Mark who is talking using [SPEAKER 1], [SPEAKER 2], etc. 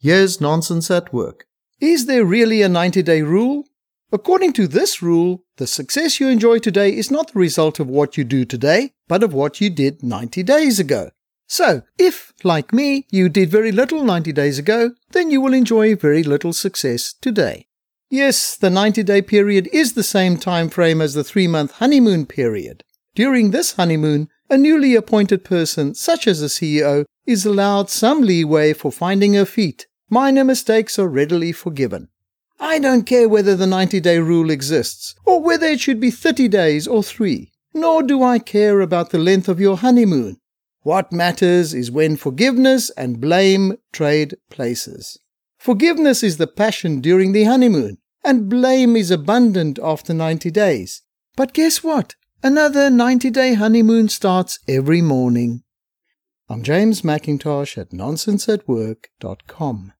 [SPEAKER 1] Here's nonsense at work. Is there really a 90 day rule? According to this rule, the success you enjoy today is not the result of what you do today, but of what you did 90 days ago. So, if, like me, you did very little 90 days ago, then you will enjoy very little success today. Yes, the 90 day period is the same time frame as the three month honeymoon period. During this honeymoon, a newly appointed person, such as a CEO, is allowed some leeway for finding her feet. Minor mistakes are readily forgiven. I don't care whether the 90 day rule exists, or whether it should be 30 days or three. Nor do I care about the length of your honeymoon. What matters is when forgiveness and blame trade places. Forgiveness is the passion during the honeymoon, and blame is abundant after 90 days. But guess what? Another 90 day honeymoon starts every morning. I'm James McIntosh at nonsenseatwork.com.